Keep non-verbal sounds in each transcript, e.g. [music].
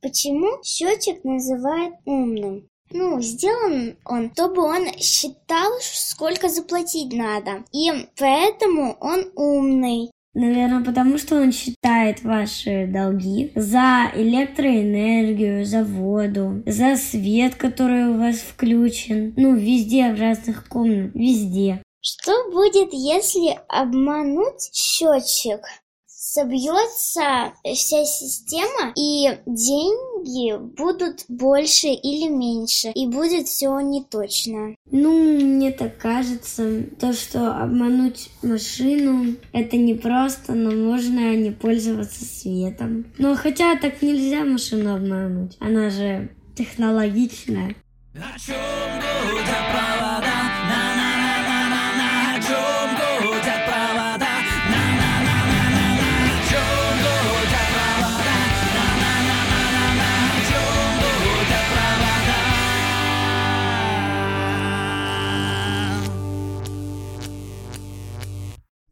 Почему счетчик называют умным? Ну, сделан он, чтобы он считал, сколько заплатить надо. И поэтому он умный. Наверное, потому что он считает ваши долги за электроэнергию, за воду, за свет, который у вас включен. Ну, везде, в разных комнатах, везде. Что будет, если обмануть счетчик? Собьется вся система, и деньги будут больше или меньше, и будет все неточно. Ну, мне так кажется, то, что обмануть машину, это не просто, но можно не пользоваться светом. Но хотя так нельзя машину обмануть, она же технологичная.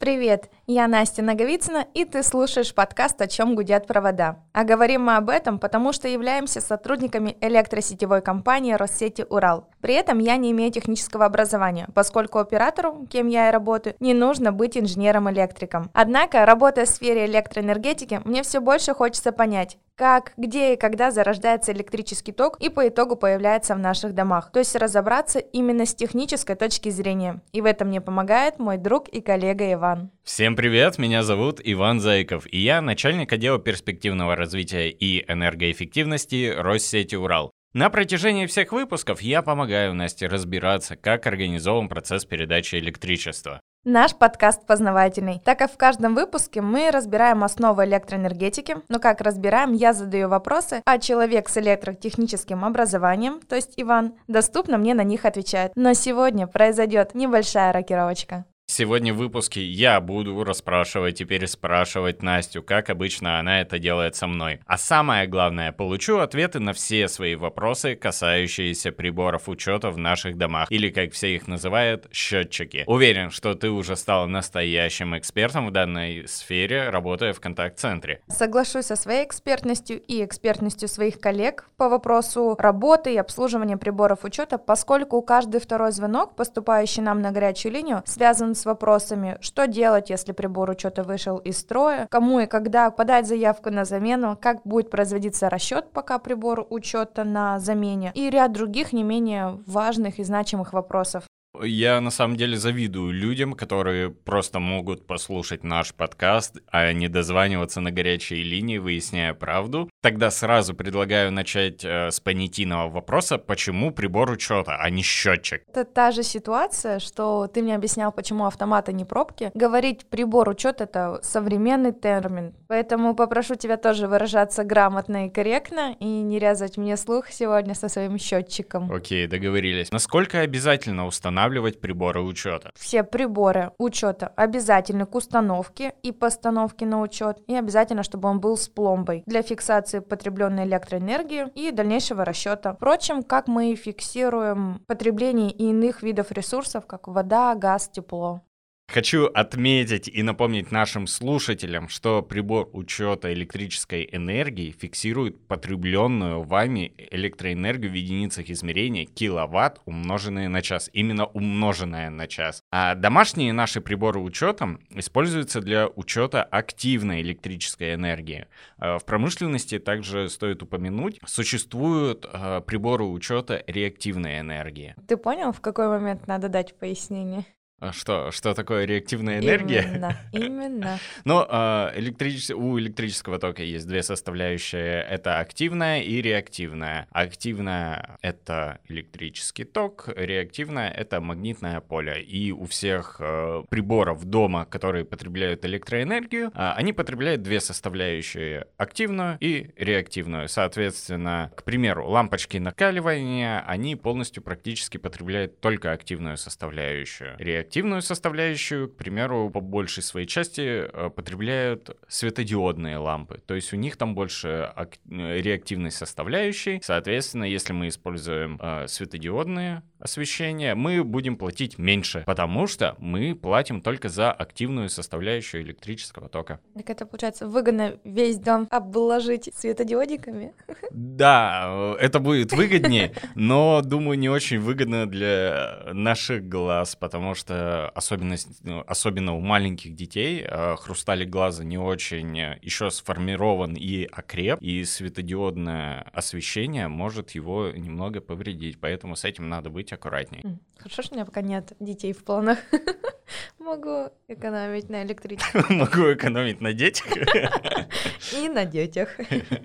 Привет, я Настя Наговицына, и ты слушаешь подкаст «О чем гудят провода». А говорим мы об этом, потому что являемся сотрудниками электросетевой компании Россети Урал. При этом я не имею технического образования, поскольку оператору, кем я и работаю, не нужно быть инженером-электриком. Однако, работая в сфере электроэнергетики, мне все больше хочется понять, как, где и когда зарождается электрический ток и по итогу появляется в наших домах. То есть разобраться именно с технической точки зрения. И в этом мне помогает мой друг и коллега Иван. Всем привет, меня зовут Иван Зайков, и я начальник отдела перспективного развития и энергоэффективности Россети Урал. На протяжении всех выпусков я помогаю Насте разбираться, как организован процесс передачи электричества. Наш подкаст познавательный, так как в каждом выпуске мы разбираем основы электроэнергетики, но как разбираем, я задаю вопросы, а человек с электротехническим образованием, то есть Иван, доступно мне на них отвечает. Но сегодня произойдет небольшая рокировочка. Сегодня в выпуске я буду расспрашивать и переспрашивать Настю, как обычно она это делает со мной. А самое главное, получу ответы на все свои вопросы, касающиеся приборов учета в наших домах, или как все их называют, счетчики. Уверен, что ты уже стал настоящим экспертом в данной сфере, работая в контакт-центре. Соглашусь со своей экспертностью и экспертностью своих коллег по вопросу работы и обслуживания приборов учета, поскольку каждый второй звонок, поступающий нам на горячую линию, связан с вопросами, что делать, если прибор учета вышел из строя, кому и когда подать заявку на замену, как будет производиться расчет, пока прибор учета на замене, и ряд других не менее важных и значимых вопросов. Я на самом деле завидую людям, которые просто могут послушать наш подкаст, а не дозваниваться на горячие линии, выясняя правду. Тогда сразу предлагаю начать э, с понятийного вопроса, почему прибор учета, а не счетчик. Это та же ситуация, что ты мне объяснял, почему автоматы не пробки. Говорить прибор учета это современный термин. Поэтому попрошу тебя тоже выражаться грамотно и корректно и не резать мне слух сегодня со своим счетчиком. Окей, договорились. Насколько обязательно устанавливать приборы учета. Все приборы учета обязательны к установке и постановке на учет, и обязательно, чтобы он был с пломбой для фиксации потребленной электроэнергии и дальнейшего расчета. Впрочем, как мы фиксируем потребление иных видов ресурсов, как вода, газ, тепло. Хочу отметить и напомнить нашим слушателям, что прибор учета электрической энергии фиксирует потребленную вами электроэнергию в единицах измерения киловатт, умноженные на час. Именно умноженное на час. А домашние наши приборы учета используются для учета активной электрической энергии. А в промышленности также стоит упомянуть, существуют а, приборы учета реактивной энергии. Ты понял, в какой момент надо дать пояснение? А что, что такое реактивная энергия? Именно, именно. [laughs] Ну, а, у электрического тока есть две составляющие. Это активная и реактивная. Активная — это электрический ток, реактивная — это магнитное поле. И у всех э, приборов дома, которые потребляют электроэнергию, э, они потребляют две составляющие — активную и реактивную. Соответственно, к примеру, лампочки накаливания, они полностью практически потребляют только активную составляющую. Реактивную составляющую, к примеру, по большей своей части э, потребляют светодиодные лампы. То есть у них там больше реактивной составляющей. Соответственно, если мы используем э, светодиодные освещения, мы будем платить меньше, потому что мы платим только за активную составляющую электрического тока. Так это получается выгодно весь дом обложить светодиодиками? Да, это будет выгоднее, но, думаю, не очень выгодно для наших глаз, потому что особенность, ну, особенно у маленьких детей э, хрусталик глаза не очень еще сформирован и окреп, и светодиодное освещение может его немного повредить, поэтому с этим надо быть аккуратней. Хорошо, что у меня пока нет детей в планах. [laughs] Могу экономить на электричестве. [laughs] Могу экономить на детях. [laughs] И на детях.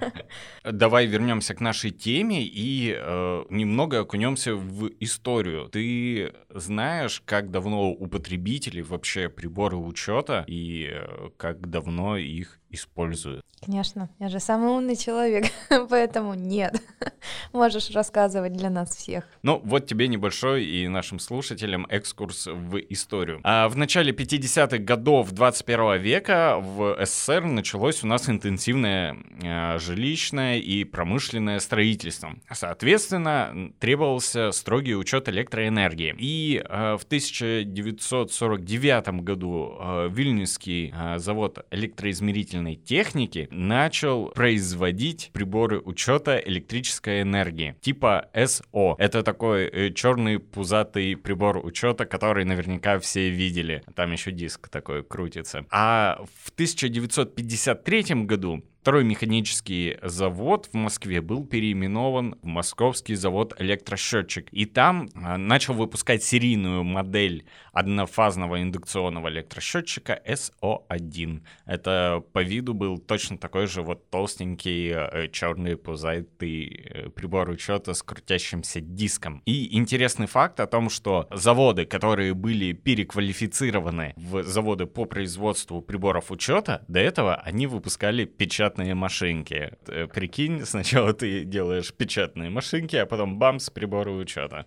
[laughs] Давай вернемся к нашей теме и э, немного окунемся в историю. Ты знаешь, как давно у потребителей вообще приборы учета и э, как давно их используют? Конечно, я же самый умный человек, [laughs] поэтому нет. [laughs] Можешь рассказывать для нас всех. Ну, вот тебе небольшой и нашим слушателям экскурс в историю. А в начале 50-х годов 21 века в СССР началось у нас интенсивное э, жилищное и промышленное строительство. Соответственно, требовался строгий учет электроэнергии. И э, в 1949 году э, Вильнюсский завод электроизмерительной техники начал производить приборы учета электрической энергии типа СО. Это такой э, черный пузатый прибор учета, который наверняка все видели. Там еще диск такой крутится. А в 1953 году Второй механический завод в Москве был переименован в Московский завод электросчетчик. И там а, начал выпускать серийную модель однофазного индукционного электросчетчика SO1. Это по виду был точно такой же вот толстенький э, черный пузатый э, прибор учета с крутящимся диском. И интересный факт о том, что заводы, которые были переквалифицированы в заводы по производству приборов учета, до этого они выпускали печатные печатные машинки. Э, прикинь, сначала ты делаешь печатные машинки, а потом бамс, приборы учета.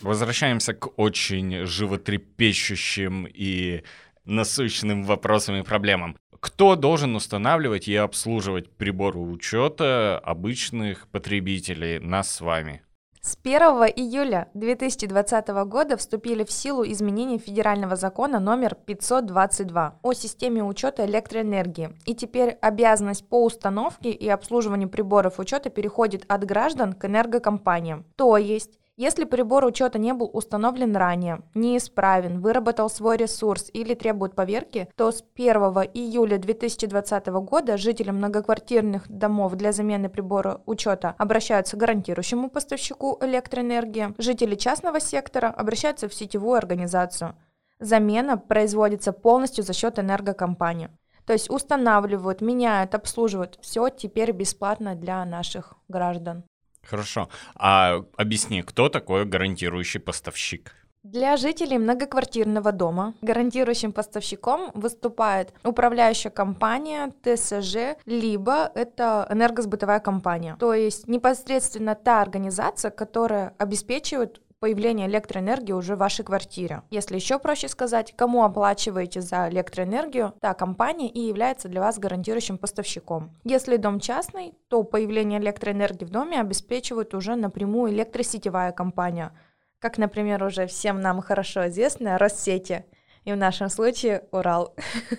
Возвращаемся к очень животрепещущим и насущным вопросам и проблемам. Кто должен устанавливать и обслуживать приборы учета обычных потребителей, нас с вами? С 1 июля 2020 года вступили в силу изменения федерального закона номер 522 о системе учета электроэнергии. И теперь обязанность по установке и обслуживанию приборов учета переходит от граждан к энергокомпаниям. То есть если прибор учета не был установлен ранее, неисправен, выработал свой ресурс или требует поверки, то с 1 июля 2020 года жители многоквартирных домов для замены прибора учета обращаются к гарантирующему поставщику электроэнергии, жители частного сектора обращаются в сетевую организацию. Замена производится полностью за счет энергокомпании. То есть устанавливают, меняют, обслуживают. Все теперь бесплатно для наших граждан. Хорошо. А объясни, кто такой гарантирующий поставщик? Для жителей многоквартирного дома гарантирующим поставщиком выступает управляющая компания, ТСЖ, либо это энергосбытовая компания. То есть непосредственно та организация, которая обеспечивает появления электроэнергии уже в вашей квартире. Если еще проще сказать, кому оплачиваете за электроэнергию, та компания и является для вас гарантирующим поставщиком. Если дом частный, то появление электроэнергии в доме обеспечивает уже напрямую электросетевая компания, как, например, уже всем нам хорошо известная Россети, и в нашем случае Урал.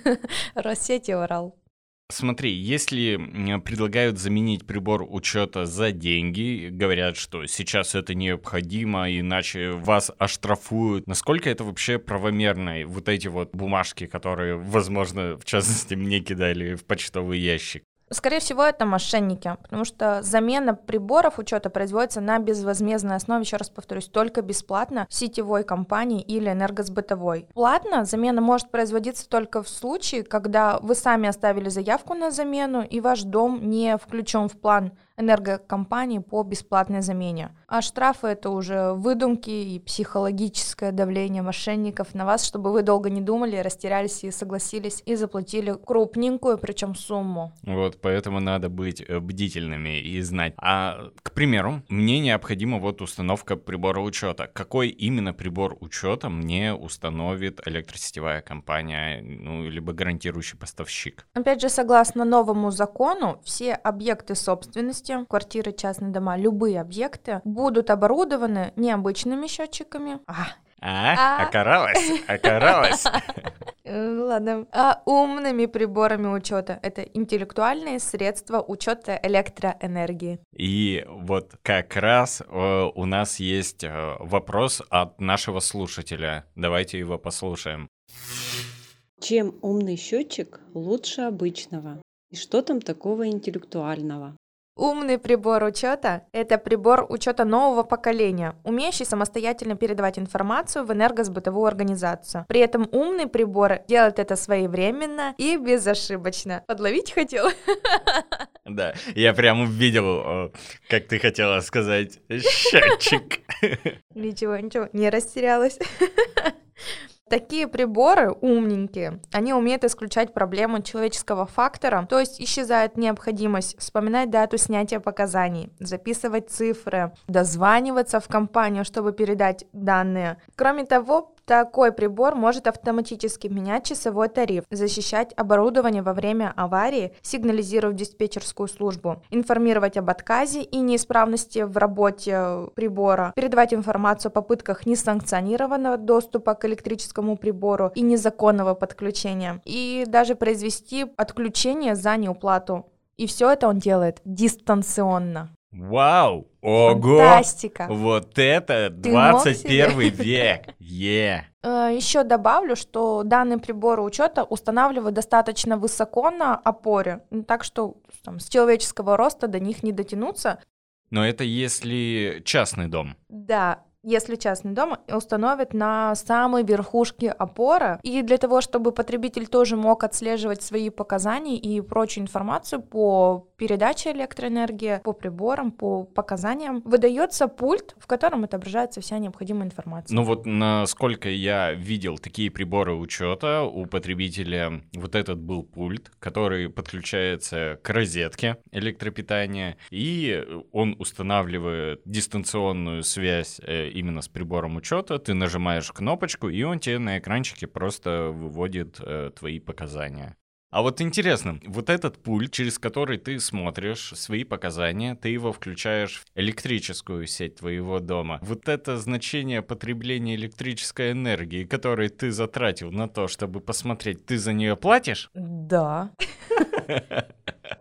[laughs] Россети Урал. Смотри, если предлагают заменить прибор учета за деньги, говорят, что сейчас это необходимо, иначе вас оштрафуют. Насколько это вообще правомерно? Вот эти вот бумажки, которые, возможно, в частности, мне кидали в почтовый ящик. Скорее всего, это мошенники, потому что замена приборов учета производится на безвозмездной основе, еще раз повторюсь, только бесплатно сетевой компании или энергосбытовой. Платно замена может производиться только в случае, когда вы сами оставили заявку на замену и ваш дом не включен в план энергокомпании по бесплатной замене. А штрафы это уже выдумки и психологическое давление мошенников на вас, чтобы вы долго не думали, растерялись и согласились и заплатили крупненькую, причем сумму. Вот, поэтому надо быть э, бдительными и знать. А, к примеру, мне необходима вот установка прибора учета. Какой именно прибор учета мне установит электросетевая компания, ну, либо гарантирующий поставщик? Опять же, согласно новому закону, все объекты собственности, квартиры, частные дома, любые объекты будут оборудованы необычными счетчиками. А, а, а... окаралась, окаралась. [laughs] Ладно. А умными приборами учета это интеллектуальные средства учета электроэнергии. И вот как раз э, у нас есть э, вопрос от нашего слушателя. Давайте его послушаем. Чем умный счетчик лучше обычного? И что там такого интеллектуального? Умный прибор учета – это прибор учета нового поколения, умеющий самостоятельно передавать информацию в энергосбытовую организацию. При этом умный прибор делает это своевременно и безошибочно. Подловить хотел? [laughs] Да, я прям увидел, как ты хотела сказать, [laughs] счетчик. Ничего, ничего, не растерялась. [laughs] Такие приборы умненькие, они умеют исключать проблему человеческого фактора, то есть исчезает необходимость вспоминать дату снятия показаний, записывать цифры, дозваниваться в компанию, чтобы передать данные. Кроме того, такой прибор может автоматически менять часовой тариф, защищать оборудование во время аварии, сигнализировать диспетчерскую службу, информировать об отказе и неисправности в работе прибора, передавать информацию о попытках несанкционированного доступа к электрическому прибору и незаконного подключения, и даже произвести отключение за неуплату. И все это он делает дистанционно. Вау! Ого! Фантастика! Вот это 21 век! Е! Yeah. Э, Еще добавлю, что данные приборы учета устанавливают достаточно высоко на опоре, так что там, с человеческого роста до них не дотянуться. Но это если частный дом. Да, если частный дом установит на самой верхушке опора. И для того, чтобы потребитель тоже мог отслеживать свои показания и прочую информацию по передаче электроэнергии, по приборам, по показаниям, выдается пульт, в котором отображается вся необходимая информация. Ну вот насколько я видел такие приборы учета, у потребителя вот этот был пульт, который подключается к розетке электропитания, и он устанавливает дистанционную связь э, именно с прибором учета, ты нажимаешь кнопочку, и он тебе на экранчике просто выводит э, твои показания. А вот интересно, вот этот пульт, через который ты смотришь свои показания, ты его включаешь в электрическую сеть твоего дома. Вот это значение потребления электрической энергии, которое ты затратил на то, чтобы посмотреть, ты за нее платишь? Да. [laughs]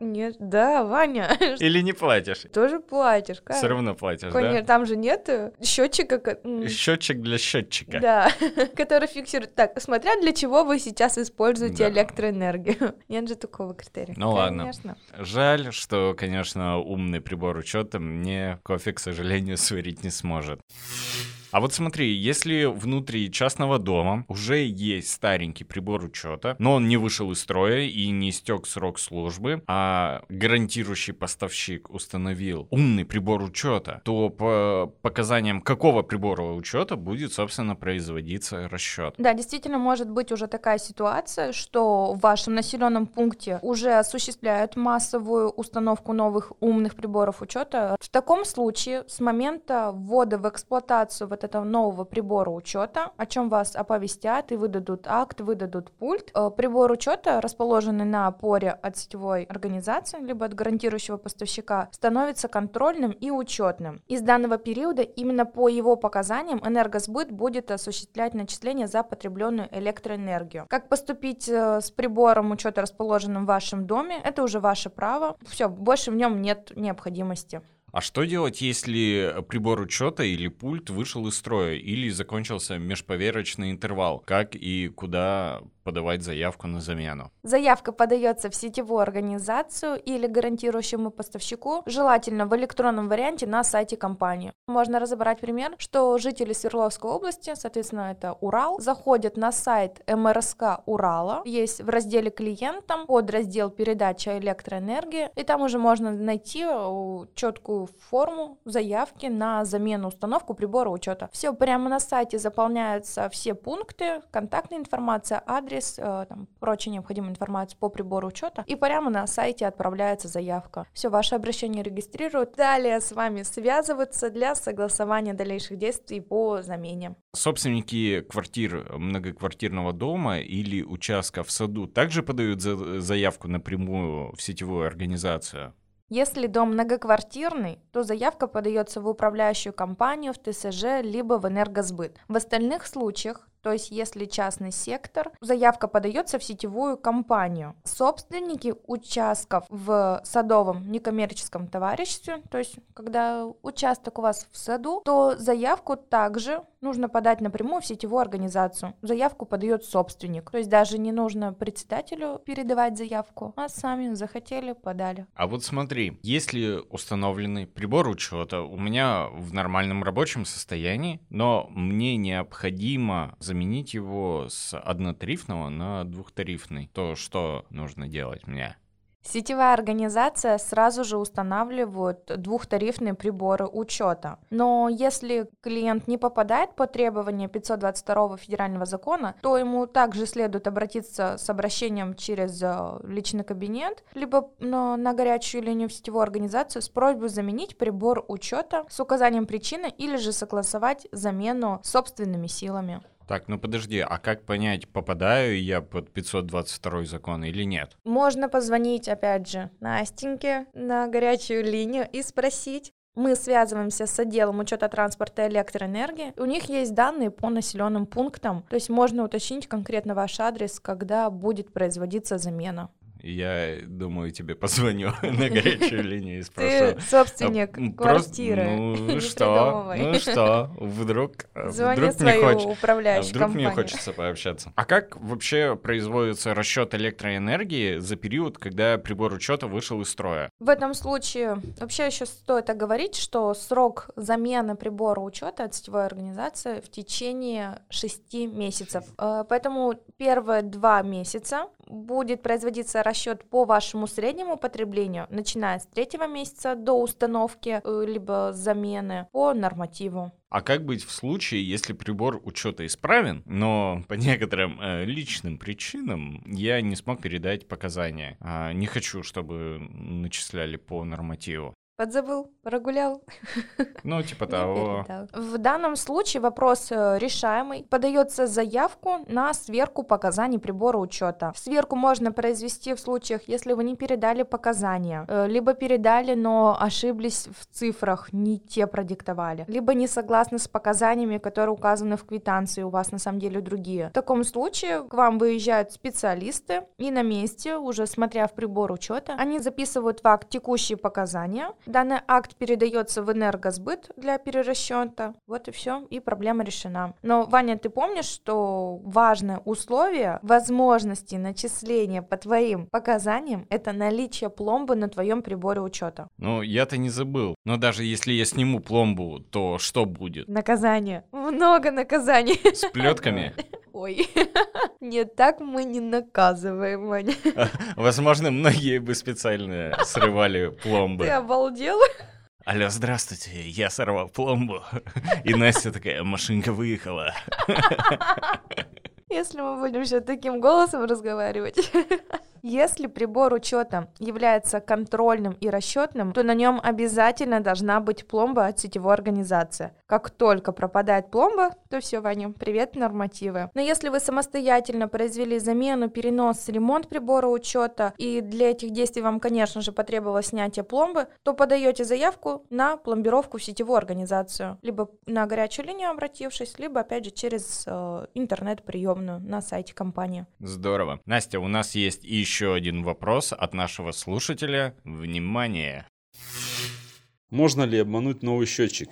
Нет, да, Ваня. [laughs] Или не платишь? Тоже платишь. Как? Все равно платишь, Конечно, да? там же нет счетчика. Счетчик для счетчика. Да, [laughs] который фиксирует. Так, смотря для чего вы сейчас используете Да. электроэнергию. [laughs] Нет же такого критерия. Ну ладно. Конечно. Жаль, что, конечно, умный прибор учета мне кофе, к сожалению, сварить не сможет. А вот смотри, если внутри частного дома уже есть старенький прибор учета, но он не вышел из строя и не истек срок службы, а гарантирующий поставщик установил умный прибор учета, то по показаниям какого прибора учета будет, собственно, производиться расчет. Да, действительно может быть уже такая ситуация, что в вашем населенном пункте уже осуществляют массовую установку новых умных приборов учета. В таком случае с момента ввода в эксплуатацию вот этого нового прибора учета, о чем вас оповестят и выдадут акт, выдадут пульт, э, прибор учета, расположенный на опоре от сетевой организации, либо от гарантирующего поставщика, становится контрольным и учетным. Из данного периода именно по его показаниям энергосбыт будет осуществлять начисления за потребленную электроэнергию. Как поступить э, с прибором учета, расположенным в вашем доме, это уже ваше право. Все, больше в нем нет необходимости. А что делать, если прибор учета или пульт вышел из строя или закончился межповерочный интервал? Как и куда подавать заявку на замену? Заявка подается в сетевую организацию или гарантирующему поставщику, желательно в электронном варианте на сайте компании. Можно разобрать пример, что жители Свердловской области, соответственно, это Урал, заходят на сайт МРСК Урала, есть в разделе клиентам подраздел передача электроэнергии, и там уже можно найти э, четкую форму заявки на замену установку прибора учета. Все прямо на сайте заполняются все пункты, контактная информация, адрес, э, там, прочая необходимая информация по прибору учета, и прямо на сайте отправляется заявка. Все, ваше обращение регистрируют. Далее с вами связываются для согласования дальнейших действий по замене. Собственники квартир многоквартирного дома или участка в саду также подают за- заявку напрямую в сетевую организацию? Если дом многоквартирный, то заявка подается в управляющую компанию, в ТСЖ, либо в энергосбыт. В остальных случаях, то есть если частный сектор, заявка подается в сетевую компанию. Собственники участков в садовом некоммерческом товариществе, то есть когда участок у вас в саду, то заявку также нужно подать напрямую в сетевую организацию. Заявку подает собственник. То есть даже не нужно председателю передавать заявку, а сами захотели, подали. А вот смотри, если установленный прибор учета у меня в нормальном рабочем состоянии, но мне необходимо заменить его с однотарифного на двухтарифный, то что нужно делать мне? Сетевая организация сразу же устанавливает двухтарифные приборы учета. Но если клиент не попадает по требованию 522 федерального закона, то ему также следует обратиться с обращением через э, личный кабинет, либо на горячую линию в сетевую организацию с просьбой заменить прибор учета с указанием причины или же согласовать замену собственными силами. Так, ну подожди, а как понять, попадаю я под 522 закон или нет? Можно позвонить, опять же, Настеньке на горячую линию и спросить. Мы связываемся с отделом учета транспорта и электроэнергии. У них есть данные по населенным пунктам, то есть можно уточнить конкретно ваш адрес, когда будет производиться замена. Я думаю, тебе позвоню [laughs] на горячую линию и спрошу. Ты собственник А, квартиры. просто- Ну что? Ну что? Вдруг, а, Звони вдруг мне свою хочется. А управляющую вдруг мне хочется пообщаться. А как вообще производится расчет электроэнергии за период, когда прибор учета вышел из строя? В этом случае вообще еще стоит оговорить, что срок замены прибора учета от сетевой организации в течение 6 месяцев. Э, Поэтому первые два месяца будет производиться расчет по вашему среднему потреблению, начиная с третьего месяца до установки э, либо замены по нормативу. А как быть в случае, если прибор учета исправен, но по некоторым э, личным причинам я не смог передать показания? А, не хочу, чтобы начисляли по нормативу. Подзабыл, прогулял. [laughs] Ну, типа [laughs] того. В данном случае вопрос э, решаемый. Подается заявку на сверку показаний прибора учета. Сверку можно произвести в случаях, если вы не передали показания, э, либо передали, но ошиблись в цифрах, не те продиктовали, либо не согласны с показаниями, которые указаны в квитанции, у вас на самом деле другие. В таком случае к вам выезжают специалисты и на месте, уже смотря в прибор учета, они записывают в акт текущие показания, Данный акт передается в энергосбыт для перерасчета. Вот и все, и проблема решена. Но, Ваня, ты помнишь, что важное условие возможности начисления по твоим показаниям это наличие пломбы на твоем приборе учета. Ну, я-то не забыл. Но даже если я сниму пломбу, то что будет? Наказание. Много наказаний. С плетками? [laughs] Ой, [laughs] нет, так мы не наказываем, Ваня. [laughs] Возможно, многие бы специально срывали Ты пломбы. обалдел? [laughs] Алло, здравствуйте, я сорвал пломбу. И Настя такая, машинка выехала. Если мы будем еще таким голосом разговаривать. Если прибор учета является контрольным и расчетным, то на нем обязательно должна быть пломба от сетевой организации. Как только пропадает пломба, то все, Ваня, привет, нормативы. Но если вы самостоятельно произвели замену, перенос, ремонт прибора учета, и для этих действий вам, конечно же, потребовалось снятие пломбы, то подаете заявку на пломбировку в сетевую организацию. Либо на горячую линию обратившись, либо, опять же, через э, интернет-приемную на сайте компании. Здорово. Настя, у нас есть еще один вопрос от нашего слушателя. Внимание! Можно ли обмануть новый счетчик?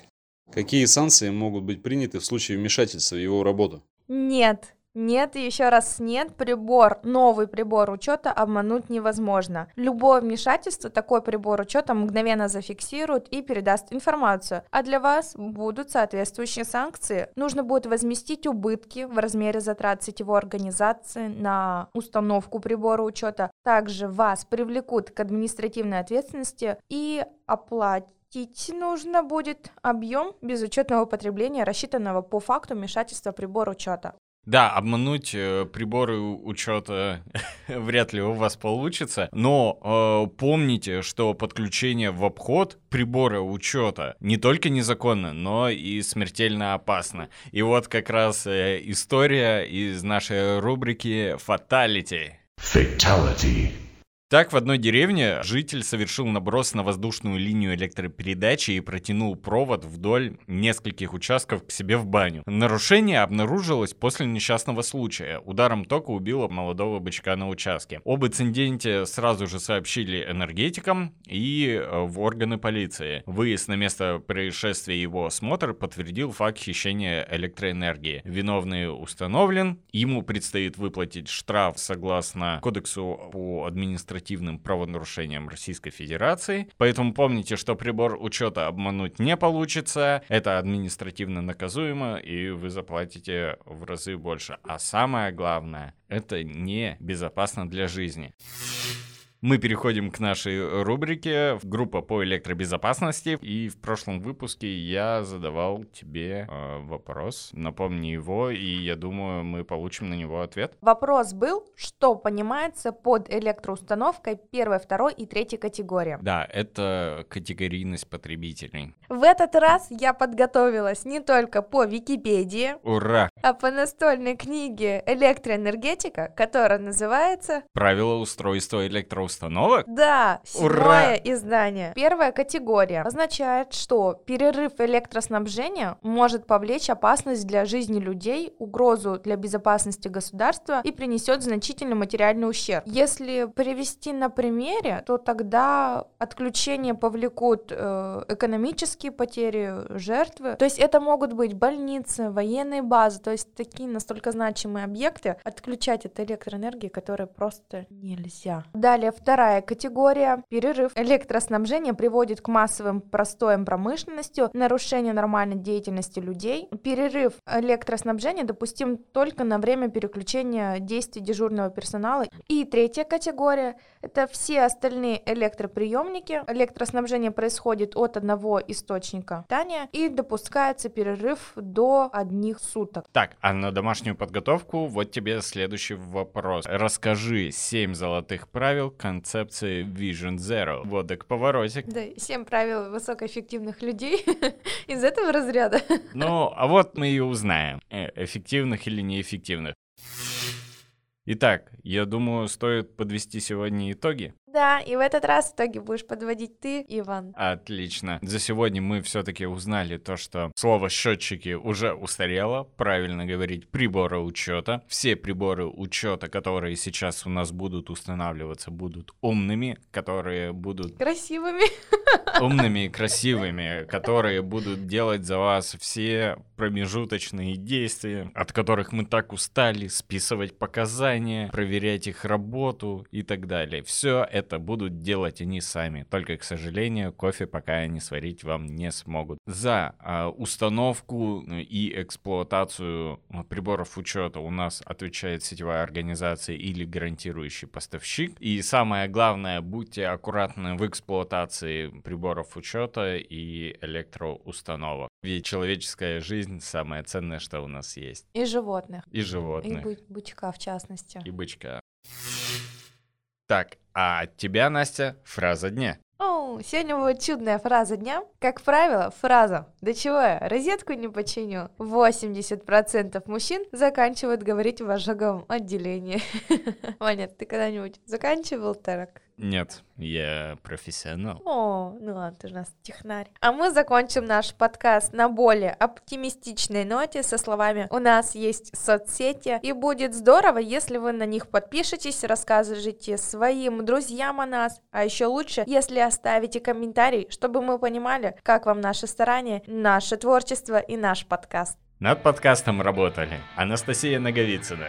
Какие санкции могут быть приняты в случае вмешательства в его работу? Нет, Нет, еще раз нет, прибор, новый прибор учета обмануть невозможно. Любое вмешательство такой прибор учета мгновенно зафиксирует и передаст информацию, а для вас будут соответствующие санкции. Нужно будет возместить убытки в размере затрат сетевой организации на установку прибора учета. Также вас привлекут к административной ответственности и оплатить нужно будет объем безучетного потребления, рассчитанного по факту вмешательства прибора учета. Да, обмануть э, приборы учета [laughs] вряд ли у вас получится, но э, помните, что подключение в обход прибора учета не только незаконно, но и смертельно опасно. И вот как раз э, история из нашей рубрики «Fatality». Fatality. Так, в одной деревне житель совершил наброс на воздушную линию электропередачи и протянул провод вдоль нескольких участков к себе в баню. Нарушение обнаружилось после несчастного случая. Ударом тока убило молодого бычка на участке. Об инциденте сразу же сообщили энергетикам и э, в органы полиции. Выезд на место происшествия и его осмотр подтвердил факт хищения электроэнергии. Виновный установлен, ему предстоит выплатить штраф согласно кодексу по административному административным правонарушением Российской Федерации. Поэтому помните, что прибор учета обмануть не получится. Это административно наказуемо, и вы заплатите в разы больше. А самое главное, это не безопасно для жизни. Мы переходим к нашей рубрике «Группа по электробезопасности». И в прошлом выпуске я задавал тебе э, вопрос. Напомни его, и я думаю, мы получим на него ответ. Вопрос был, что понимается под электроустановкой первой, второй и третьей категории. Да, это категорийность потребителей. В этот раз я подготовилась не только по Википедии, Ура! а по настольной книге «Электроэнергетика», которая называется Правила устройства электроустановок Да, седьмое Ура! издание. Первая категория означает, что перерыв электроснабжения может повлечь опасность для жизни людей, угрозу для безопасности государства и принесет значительный материальный ущерб. Если привести на примере, то тогда отключение повлекут э, экономические потери, жертвы. То есть это могут быть больницы, военные базы, то есть такие настолько значимые объекты. Отключать от электроэнергии, которые просто нельзя. Далее вторая категория. Перерыв электроснабжения приводит к массовым простоям промышленностью, нарушению нормальной деятельности людей. Перерыв электроснабжения допустим только на время переключения действий дежурного персонала. И третья категория – это все остальные электроприемники. Электроснабжение происходит от одного источника питания и допускается перерыв до одних суток. Так, а на домашнюю подготовку вот тебе следующий вопрос. Расскажи 7 золотых правил концепции Vision Zero. Вот так поворотик. Да, семь правил высокоэффективных людей [laughs] из этого разряда. [laughs] Ну, а вот мы и узнаем, э, эффективных или неэффективных. Итак, я думаю, стоит подвести сегодня итоги. Да, и в этот раз итоги будешь подводить ты, Иван. Отлично. За сегодня мы все-таки узнали то, что слово счетчики уже устарело, правильно говорить приборы учета. Все приборы учета, которые сейчас у нас будут устанавливаться, будут умными, которые будут Красивыми. [laughs] умными и красивыми, которые будут делать за вас все промежуточные действия, от которых мы так устали, списывать показания, проверять их работу и так далее. Все это будут делать они сами. Только, к сожалению, кофе пока они сварить вам не смогут. За а, установку и эксплуатацию а, приборов учета у нас отвечает сетевая организация или гарантирующий поставщик. И самое главное, будьте аккуратны в эксплуатации приборов учета и электроустановок. Ведь человеческая жизнь самое ценное, что у нас есть. И животных. И И животных. бы- бычка в частности. И бычка. Так, а от тебя, Настя, фраза дня. О, сегодня будет чудная фраза дня. Как правило, фраза «Да чего я, розетку не починю?» 80% мужчин заканчивают говорить в ожоговом отделении. [laughs] Ваня, ты когда-нибудь заканчивал так? Нет, я профессионал. О, ну ладно, ты же у нас технарь. А мы закончим наш подкаст на более оптимистичной ноте со словами «У нас есть соцсети, и будет здорово, если вы на них подпишетесь, расскажете своим друзьям о нас, а еще лучше, если оставите комментарий, чтобы мы понимали, как вам наши старания, наше творчество и наш подкаст. Над подкастом работали Анастасия Наговицына,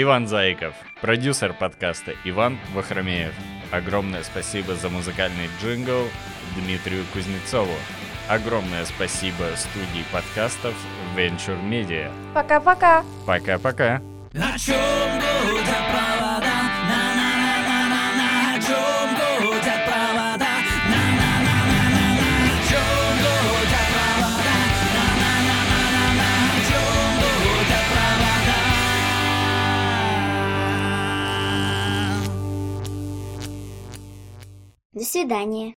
Иван Зайков, продюсер подкаста Иван Вахромеев. Огромное спасибо за музыкальный джингл Дмитрию Кузнецову. Огромное спасибо студии подкастов Venture Media. Пока-пока! Пока-пока. О чем свидания.